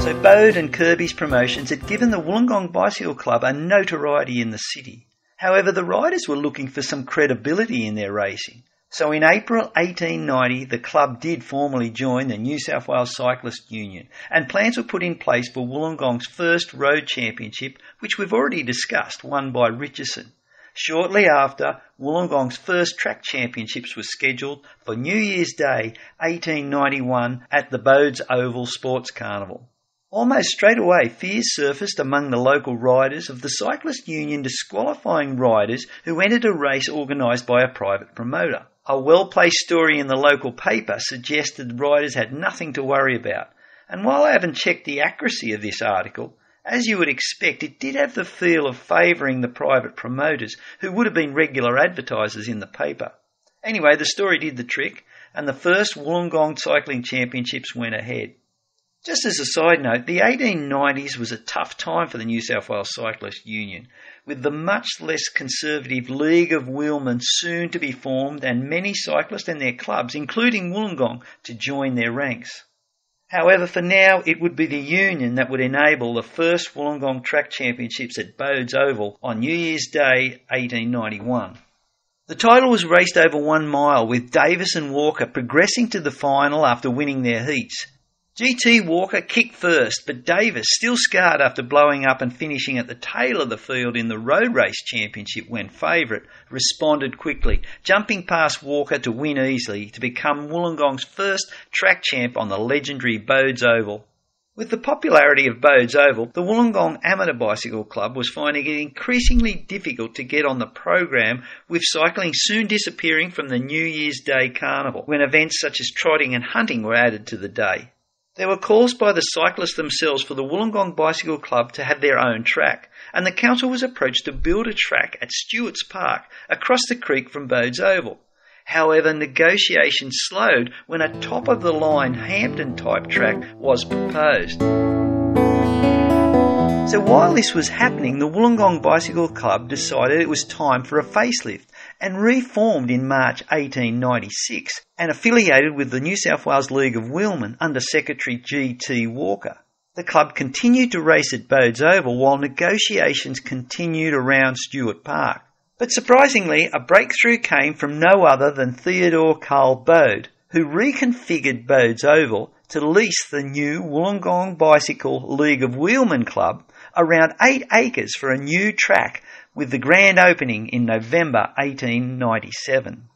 So Bode and Kirby's promotions had given the Wollongong Bicycle Club a notoriety in the city. However, the riders were looking for some credibility in their racing. So in April 1890, the club did formally join the New South Wales Cyclist Union, and plans were put in place for Wollongong's first road championship, which we've already discussed, won by Richardson. Shortly after, Wollongong's first track championships were scheduled for New Year's Day 1891 at the Bodes Oval Sports Carnival. Almost straight away, fears surfaced among the local riders of the Cyclist Union disqualifying riders who entered a race organised by a private promoter. A well placed story in the local paper suggested the riders had nothing to worry about. And while I haven't checked the accuracy of this article, as you would expect, it did have the feel of favouring the private promoters who would have been regular advertisers in the paper. Anyway, the story did the trick, and the first Wollongong Cycling Championships went ahead. Just as a side note, the 1890s was a tough time for the New South Wales Cyclist Union, with the much less conservative League of Wheelmen soon to be formed and many cyclists and their clubs, including Wollongong, to join their ranks. However, for now, it would be the Union that would enable the first Wollongong Track Championships at Bodes Oval on New Year's Day 1891. The title was raced over one mile, with Davis and Walker progressing to the final after winning their heats. GT Walker kicked first, but Davis, still scarred after blowing up and finishing at the tail of the field in the road race championship when favourite, responded quickly, jumping past Walker to win easily to become Wollongong's first track champ on the legendary Bodes Oval. With the popularity of Bodes Oval, the Wollongong Amateur Bicycle Club was finding it increasingly difficult to get on the program, with cycling soon disappearing from the New Year's Day Carnival, when events such as trotting and hunting were added to the day. There were calls by the cyclists themselves for the Wollongong Bicycle Club to have their own track, and the council was approached to build a track at Stuart's Park across the creek from Bodes Oval. However, negotiations slowed when a top of the line Hampton type track was proposed. So while this was happening, the Wollongong Bicycle Club decided it was time for a facelift and reformed in March 1896 and affiliated with the New South Wales League of Wheelmen under Secretary G.T. Walker. The club continued to race at Bodes Oval while negotiations continued around Stuart Park. But surprisingly, a breakthrough came from no other than Theodore Carl Bode, who reconfigured Bodes Oval to lease the new Wollongong Bicycle League of Wheelmen Club around eight acres for a new track with the grand opening in November 1897.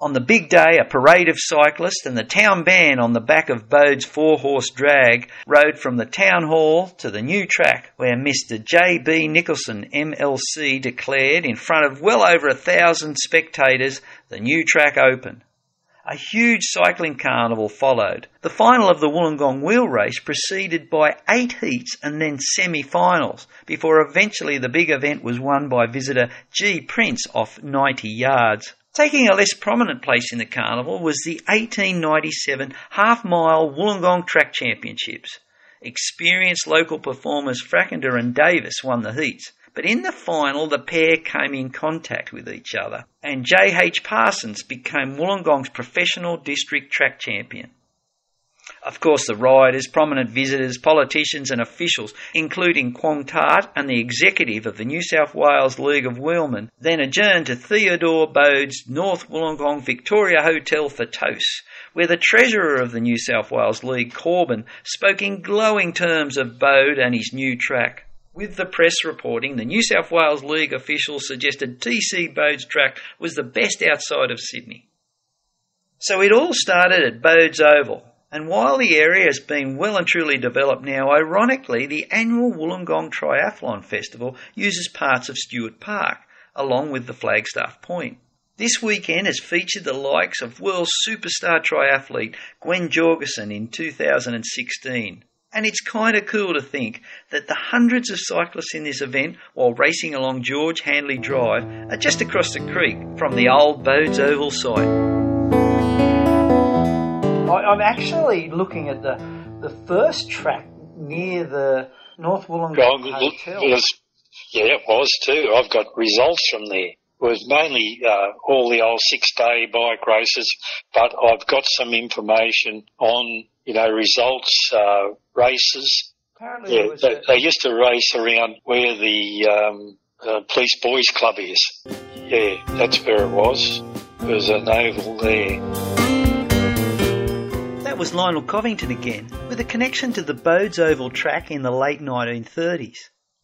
On the big day, a parade of cyclists and the town band on the back of Bode's four horse drag rode from the town hall to the new track where Mr. J.B. Nicholson, MLC, declared in front of well over a thousand spectators the new track open. A huge cycling carnival followed. The final of the Wollongong wheel race preceded by eight heats and then semi-finals, before eventually the big event was won by visitor G. Prince off 90 yards. Taking a less prominent place in the carnival was the 1897 half-mile Wollongong Track Championships. Experienced local performers Frackender and Davis won the heats. But in the final, the pair came in contact with each other, and J.H. Parsons became Wollongong's professional district track champion. Of course, the riders, prominent visitors, politicians, and officials, including Quong Tart and the executive of the New South Wales League of Wheelmen, then adjourned to Theodore Bode's North Wollongong Victoria Hotel for toast, where the treasurer of the New South Wales League, Corbin, spoke in glowing terms of Bode and his new track. With the press reporting, the New South Wales League officials suggested TC Bode's track was the best outside of Sydney. So it all started at Bode's Oval, and while the area has been well and truly developed now, ironically, the annual Wollongong Triathlon Festival uses parts of Stuart Park, along with the Flagstaff Point. This weekend has featured the likes of world superstar triathlete Gwen Jorgensen in 2016. And it's kind of cool to think that the hundreds of cyclists in this event while racing along George Hanley Drive are just across the creek from the old Bodes Oval site. I'm actually looking at the the first track near the North Wollongong Hotel. It was, yeah, it was too. I've got results from there. It was mainly uh, all the old six-day bike races, but I've got some information on, you know, results, uh, races. Apparently, yeah, they, they, used to race around where the um, uh, Police Boys Club is. Yeah, that's where it was. There was an oval there. That was Lionel Covington again, with a connection to the Bodes Oval track in the late 1930s.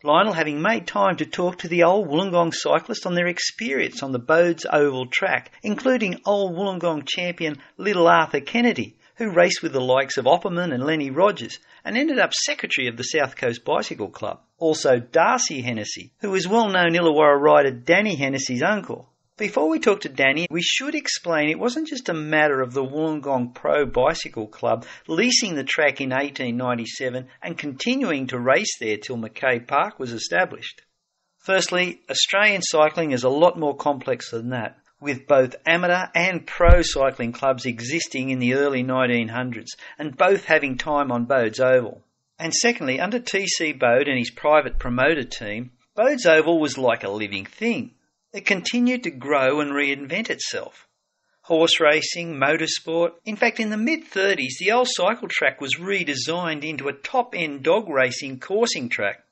Lionel having made time to talk to the old Wollongong cyclists on their experience on the Bodes Oval track, including old Wollongong champion Little Arthur Kennedy, who raced with the likes of Opperman and Lenny Rogers and ended up secretary of the South Coast Bicycle Club. Also Darcy Hennessy, who was well known Illawarra rider Danny Hennessy's uncle. Before we talk to Danny, we should explain it wasn't just a matter of the Wollongong Pro Bicycle Club leasing the track in 1897 and continuing to race there till Mackay Park was established. Firstly, Australian cycling is a lot more complex than that, with both amateur and pro cycling clubs existing in the early 1900s and both having time on Bode's Oval. And secondly, under TC Bode and his private promoter team, Bode's Oval was like a living thing. It continued to grow and reinvent itself. Horse racing, motorsport. In fact, in the mid 30s, the old cycle track was redesigned into a top end dog racing coursing track.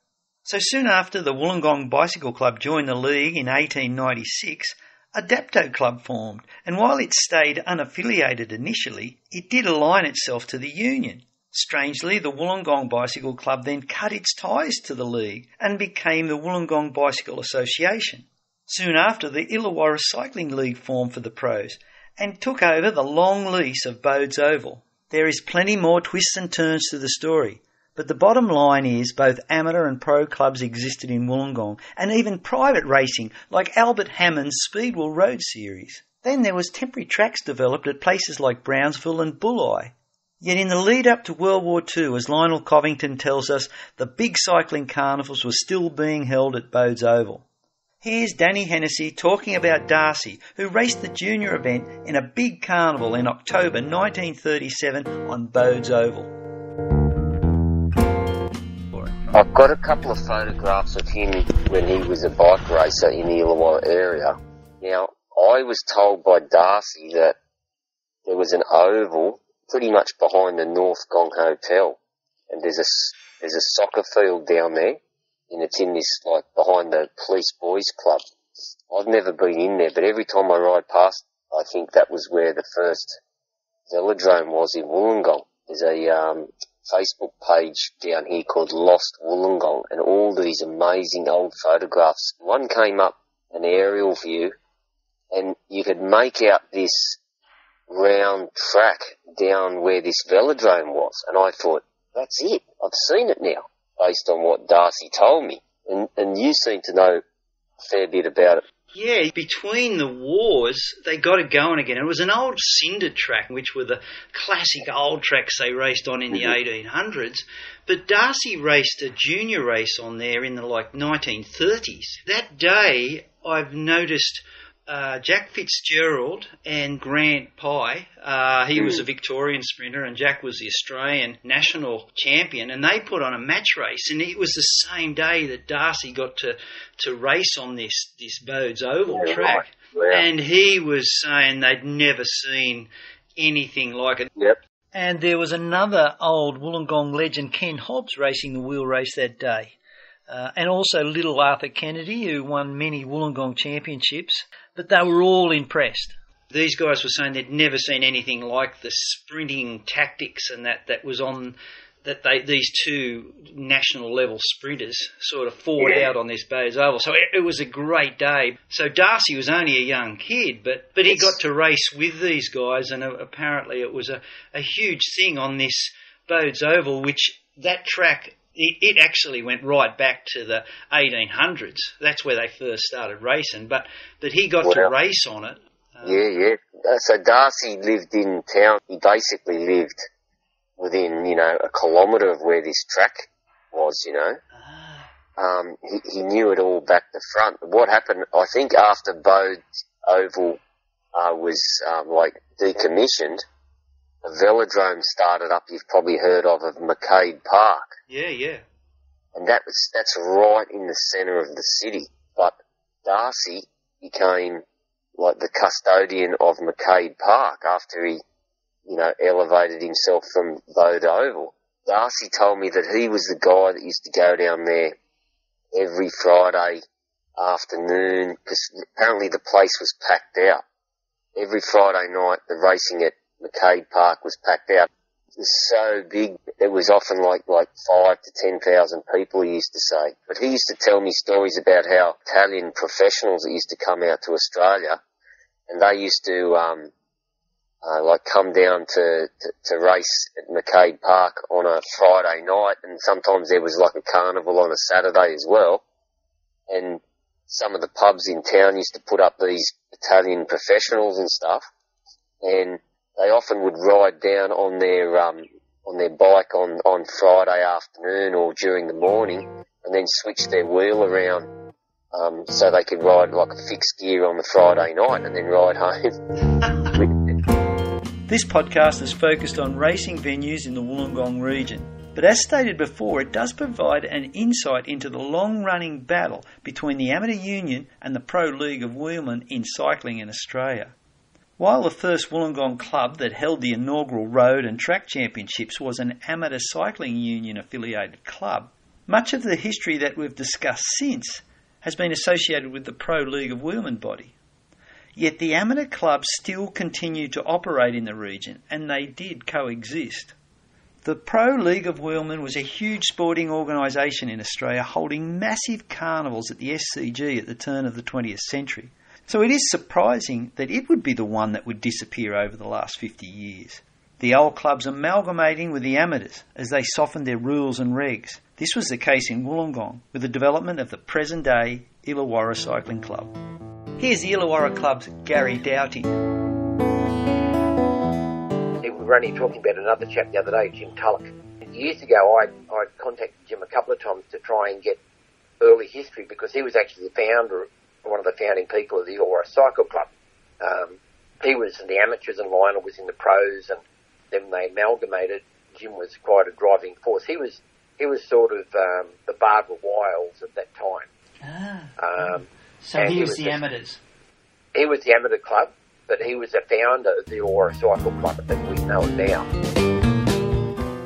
So soon after the Wollongong Bicycle Club joined the league in 1896, a Dapto Club formed, and while it stayed unaffiliated initially, it did align itself to the union. Strangely, the Wollongong Bicycle Club then cut its ties to the league and became the Wollongong Bicycle Association. Soon after, the Illawarra Cycling League formed for the pros and took over the long lease of Bode's Oval. There is plenty more twists and turns to the story, but the bottom line is both amateur and pro clubs existed in Wollongong, and even private racing like Albert Hammond's Speedwell Road Series. Then there was temporary tracks developed at places like Brownsville and Bulli. Yet in the lead up to World War II, as Lionel Covington tells us, the big cycling carnivals were still being held at Bode's Oval. Here's Danny Hennessy talking about Darcy, who raced the junior event in a big carnival in October 1937 on Bode's Oval. I've got a couple of photographs of him when he was a bike racer in the Illawarra area. Now, I was told by Darcy that there was an oval pretty much behind the North Gong Hotel, and there's a there's a soccer field down there and it's in this like behind the police boys club. I've never been in there, but every time I ride past, I think that was where the first velodrome was in Wollongong. There's a um, Facebook page down here called Lost Wollongong, and all these amazing old photographs. One came up an aerial view, and you could make out this round track down where this velodrome was, and I thought, that's it. I've seen it now based on what Darcy told me. And, and you seem to know a fair bit about it. Yeah, between the wars, they got it going again. It was an old cinder track, which were the classic old tracks they raced on in the mm-hmm. 1800s. But Darcy raced a junior race on there in the like 1930s. That day, I've noticed uh, Jack Fitzgerald and Grant Pye. Uh, he was a Victorian sprinter, and Jack was the Australian national champion. And they put on a match race, and it was the same day that Darcy got to to race on this this Bode's Oval yeah, track. Right. And he was saying they'd never seen anything like it. Yep. And there was another old Wollongong legend, Ken Hobbs, racing the wheel race that day. Uh, and also little Arthur Kennedy, who won many Wollongong championships, but they were all impressed. These guys were saying they'd never seen anything like the sprinting tactics and that that was on that they these two national level sprinters sort of fought Yeah. out on this Bode's Oval. So it, it was a great day. So Darcy was only a young kid, but but he It's- got to race with these guys, and uh, apparently it was a, a huge thing on this Bodes Oval, which that track. It, it actually went right back to the 1800s. That's where they first started racing. But but he got to race on it. Um, Yeah, yeah. Uh, So Darcy lived in town. He basically lived within, you know, a kilometre of where this track was, you know. Um, he, he knew it all back to front. What happened, I think after Bode's Oval uh, was um, like decommissioned, a velodrome started up you've probably heard of, of McCabe Park. Yeah, yeah. and that was that's right in the centre of the city. But Darcy became like the custodian of McCabe Park after he, you know, elevated himself from Bode Oval. Darcy told me that he was the guy that used to go down there every Friday afternoon because apparently the place was packed out. Every Friday night, the racing at McCabe Park was packed out. It was so big. It was often like like five to ten thousand people. He used to say, but he used to tell me stories about how Italian professionals that used to come out to Australia, and they used to um, uh, like come down to, to to race at McCabe Park on a Friday night, and sometimes there was like a carnival on a Saturday as well, and some of the pubs in town used to put up these Italian professionals and stuff, and they often would ride down on their um, on their bike on, on Friday afternoon or during the morning, and then switch their wheel around um, so they could ride like a fixed gear on the Friday night and then ride home. <laughs> This podcast is focused on racing venues in the Wollongong region. But as stated before, it does provide an insight into the long running battle between the Amateur Union and the Pro League of Wheelmen in cycling in Australia. While the first Wollongong club that held the inaugural road and track championships was an amateur cycling union affiliated club, much of the history that we've discussed since has been associated with the Pro League of Wheelmen body. Yet the amateur clubs still continued to operate in the region and they did coexist. The Pro League of Wheelmen was a huge sporting organisation in Australia holding massive carnivals at the SCG at the turn of the 20th century. So it is surprising that it would be the one that would disappear over the last 50 years. The old clubs amalgamating with the amateurs as they softened their rules and regs. This was the case in Wollongong with the development of the present day Illawarra Cycling Club. Here's the Illawarra Club's Gary Doughty. We were only talking about another chap the other day, Jim Tulloch. Years ago, I I contacted Jim a couple of times to try and get early history because he was actually the founder, one of the founding people of the Illawarra Cycle Club. Um, he was in the amateurs and Lionel was in the pros, and then they amalgamated. Jim was quite a driving force. He was he was sort of um, the Barbara Wiles at that time. Um, So he he was was the just- amateurs. he was the amateur club, but he was the founder of the Illawarra Cycle Club that we know it now.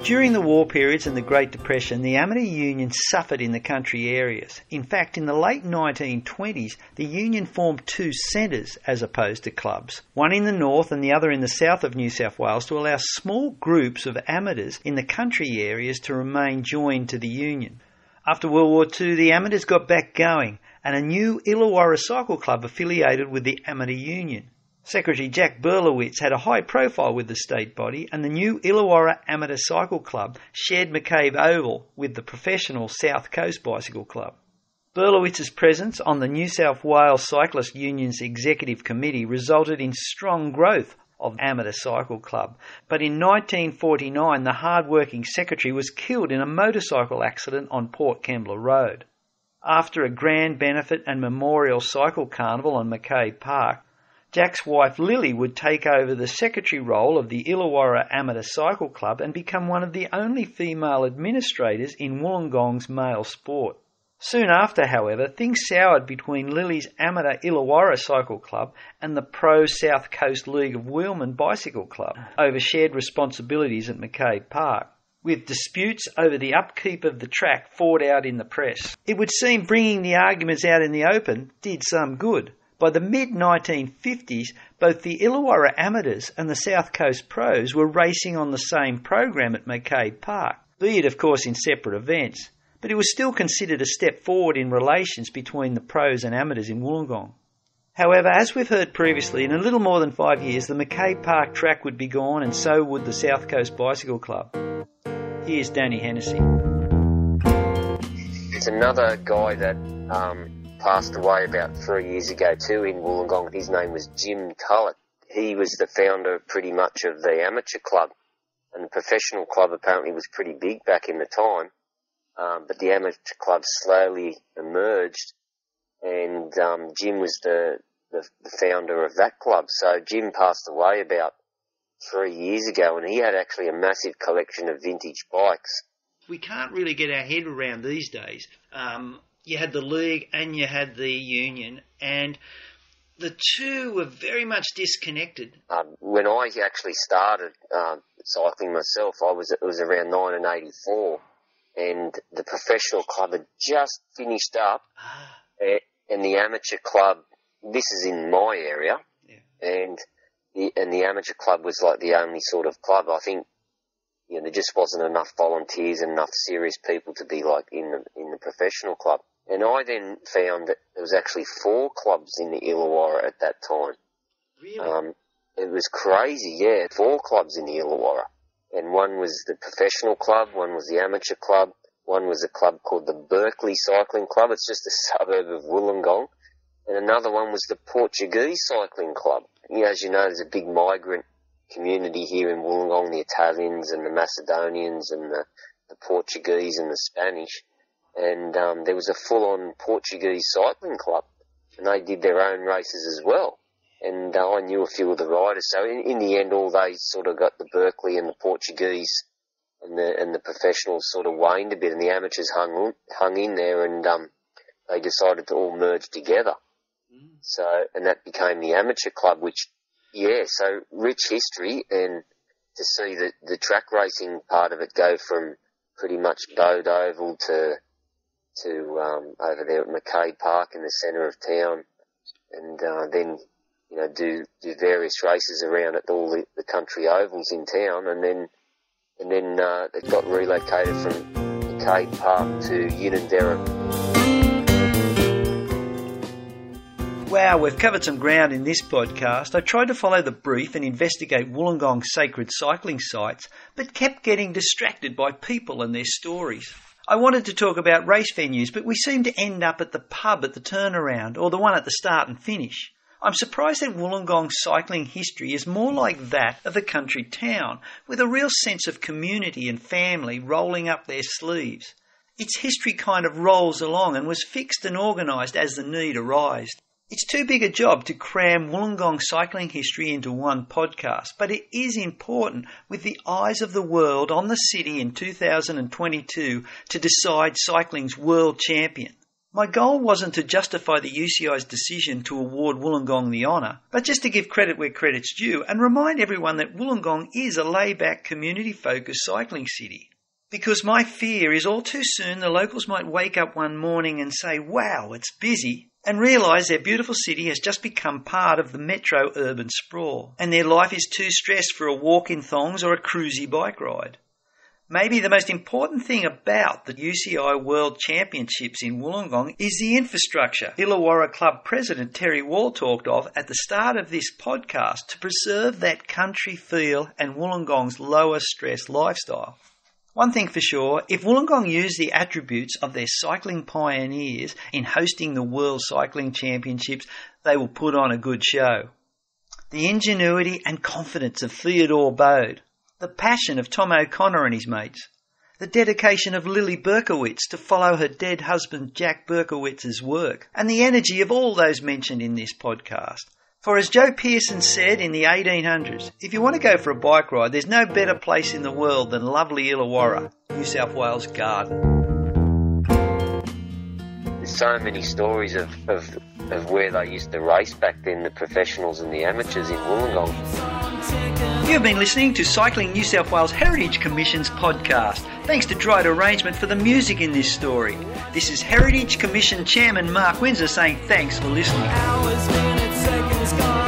During the war periods and the Great Depression, the amateur union suffered in the country areas. In fact, in the late 1920s, the union formed two centres as opposed to clubs, one in the north and the other in the south of New South Wales to allow small groups of amateurs in the country areas to remain joined to the union. After World War II, the amateurs got back going and a new Illawarra Cycle Club affiliated with the Amateur Union. Secretary Jack Berlowitz had a high profile with the state body, and the new Illawarra Amateur Cycle Club shared McCabe Oval with the professional South Coast Bicycle Club. Berlowitz's presence on the New South Wales Cyclist Union's executive committee resulted in strong growth of Amateur Cycle Club, but in 1949 the hard-working secretary was killed in a motorcycle accident on Port Kembla Road. After a grand benefit and memorial cycle carnival on McCabe Park, Jack's wife Lily would take over the secretary role of the Illawarra Amateur Cycle Club and become one of the only female administrators in Wollongong's male sport. Soon after, however, things soured between Lily's amateur Illawarra Cycle Club and the pro South Coast League of Wheelmen Bicycle Club over shared responsibilities at McCabe Park with disputes over the upkeep of the track fought out in the press. It would seem bringing the arguments out in the open did some good. By the mid 1950s, both the Illawarra amateurs and the South Coast pros were racing on the same program at McCabe Park, be it, of course, in separate events, but it was still considered a step forward in relations between the pros and amateurs in Wollongong. However, as we've heard previously, in a little more than five years, the McCabe Park track would be gone and so would the South Coast Bicycle Club. Here's Danny Hennessy. It's another guy that um, passed away about three years ago too in Wollongong. His name was Jim Tullett. He was the founder pretty much of the amateur club. And the professional club apparently was pretty big back in the time. Um, but the amateur club slowly emerged and um, Jim was the, the, the founder of that club. So Jim passed away about three years ago, and he had actually a massive collection of vintage bikes. We can't really get our head around these days. Um, you had the league and you had the union, and the two were very much disconnected. Um, when I actually started uh, cycling myself, I was it was around 1984, and the professional club had just finished up, Ah. and the amateur club. This is in my area, Yeah. and the and the amateur club was like the only sort of club. I think you know there just wasn't enough volunteers and enough serious people to be like in the in the professional club. And I then found that there was actually four clubs in the Illawarra at that time. Really? Um, it was crazy, yeah. Four clubs in the Illawarra. And one was the professional club, one was the amateur club, one was a club called the Berkeley Cycling Club. It's just a <laughs> suburb of Wollongong. And another one was the Portuguese Cycling Club. You know, as you know, there's a big migrant community here in Wollongong, the Italians and the Macedonians and the, the Portuguese and the Spanish. And um, there was a full-on Portuguese cycling club. And they did their own races as well and uh, I knew a few of the riders. So in, in the end, all they sort of got the Berkeley and the Portuguese and the and the professionals sort of waned a bit, and the amateurs hung hung in there, and um, they decided to all merge together. So and that became the amateur club, which yeah, so rich history, and to see the the track racing part of it go from pretty much Bode Oval to to um, over there at McCabe Park in the centre of town, and uh, then you know, do do various races around at all the, the country ovals in town, and then and then uh, it got relocated from Cape Park to Unanderra. Wow, we've covered some ground in this podcast. I tried to follow the brief and investigate Wollongong's sacred cycling sites, but kept getting distracted by people and their stories. I wanted to talk about race venues, but we seem to end up at the pub at the turnaround or the one at the start and finish. I'm surprised that Wollongong's cycling history is more like that of a country town, with a real sense of community and family rolling up their sleeves. Its history kind of rolls along and was fixed and organised as the need arose. It's too big a job to cram Wollongong cycling history into one podcast, but it is important with the eyes of the world on the city in 2022 to decide cycling's world champion. My goal wasn't to justify the UCI's decision to award Wollongong the honour, but just to give credit where credit's due and remind everyone that Wollongong is a laid-back, community-focused cycling city. Because my fear is all too soon the locals might wake up one morning and say, wow, it's busy, and realise their beautiful city has just become part of the metro urban sprawl, and their life is too stressed for a walk in thongs or a cruisy bike ride. Maybe the most important thing about the UCI World Championships in Wollongong is the infrastructure Illawarra Club President Terry Wall talked of at the start of this podcast to preserve that country feel and Wollongong's lower stress lifestyle. One thing for sure, if Wollongong use the attributes of their cycling pioneers in hosting the World Cycling Championships, they will put on a good show. The ingenuity and confidence of Theodore Bode, the passion of Tom O'Connor and his mates, the dedication of Lily Berkowitz to follow her dead husband Jack Berkowitz's work, and the energy of all those mentioned in this podcast. For as Joe Pearson said in the 1800s, if you want to go for a bike ride, there's no better place in the world than lovely Illawarra, New South Wales Garden. there's so many stories of, of, of where they used to race back then, the professionals and the amateurs in Wollongong. You've been listening to Cycling New South Wales Heritage Commission's podcast. Thanks to Droid Arrangement for the music in this story. This is Heritage Commission Chairman Mark Windsor saying thanks for listening is gone.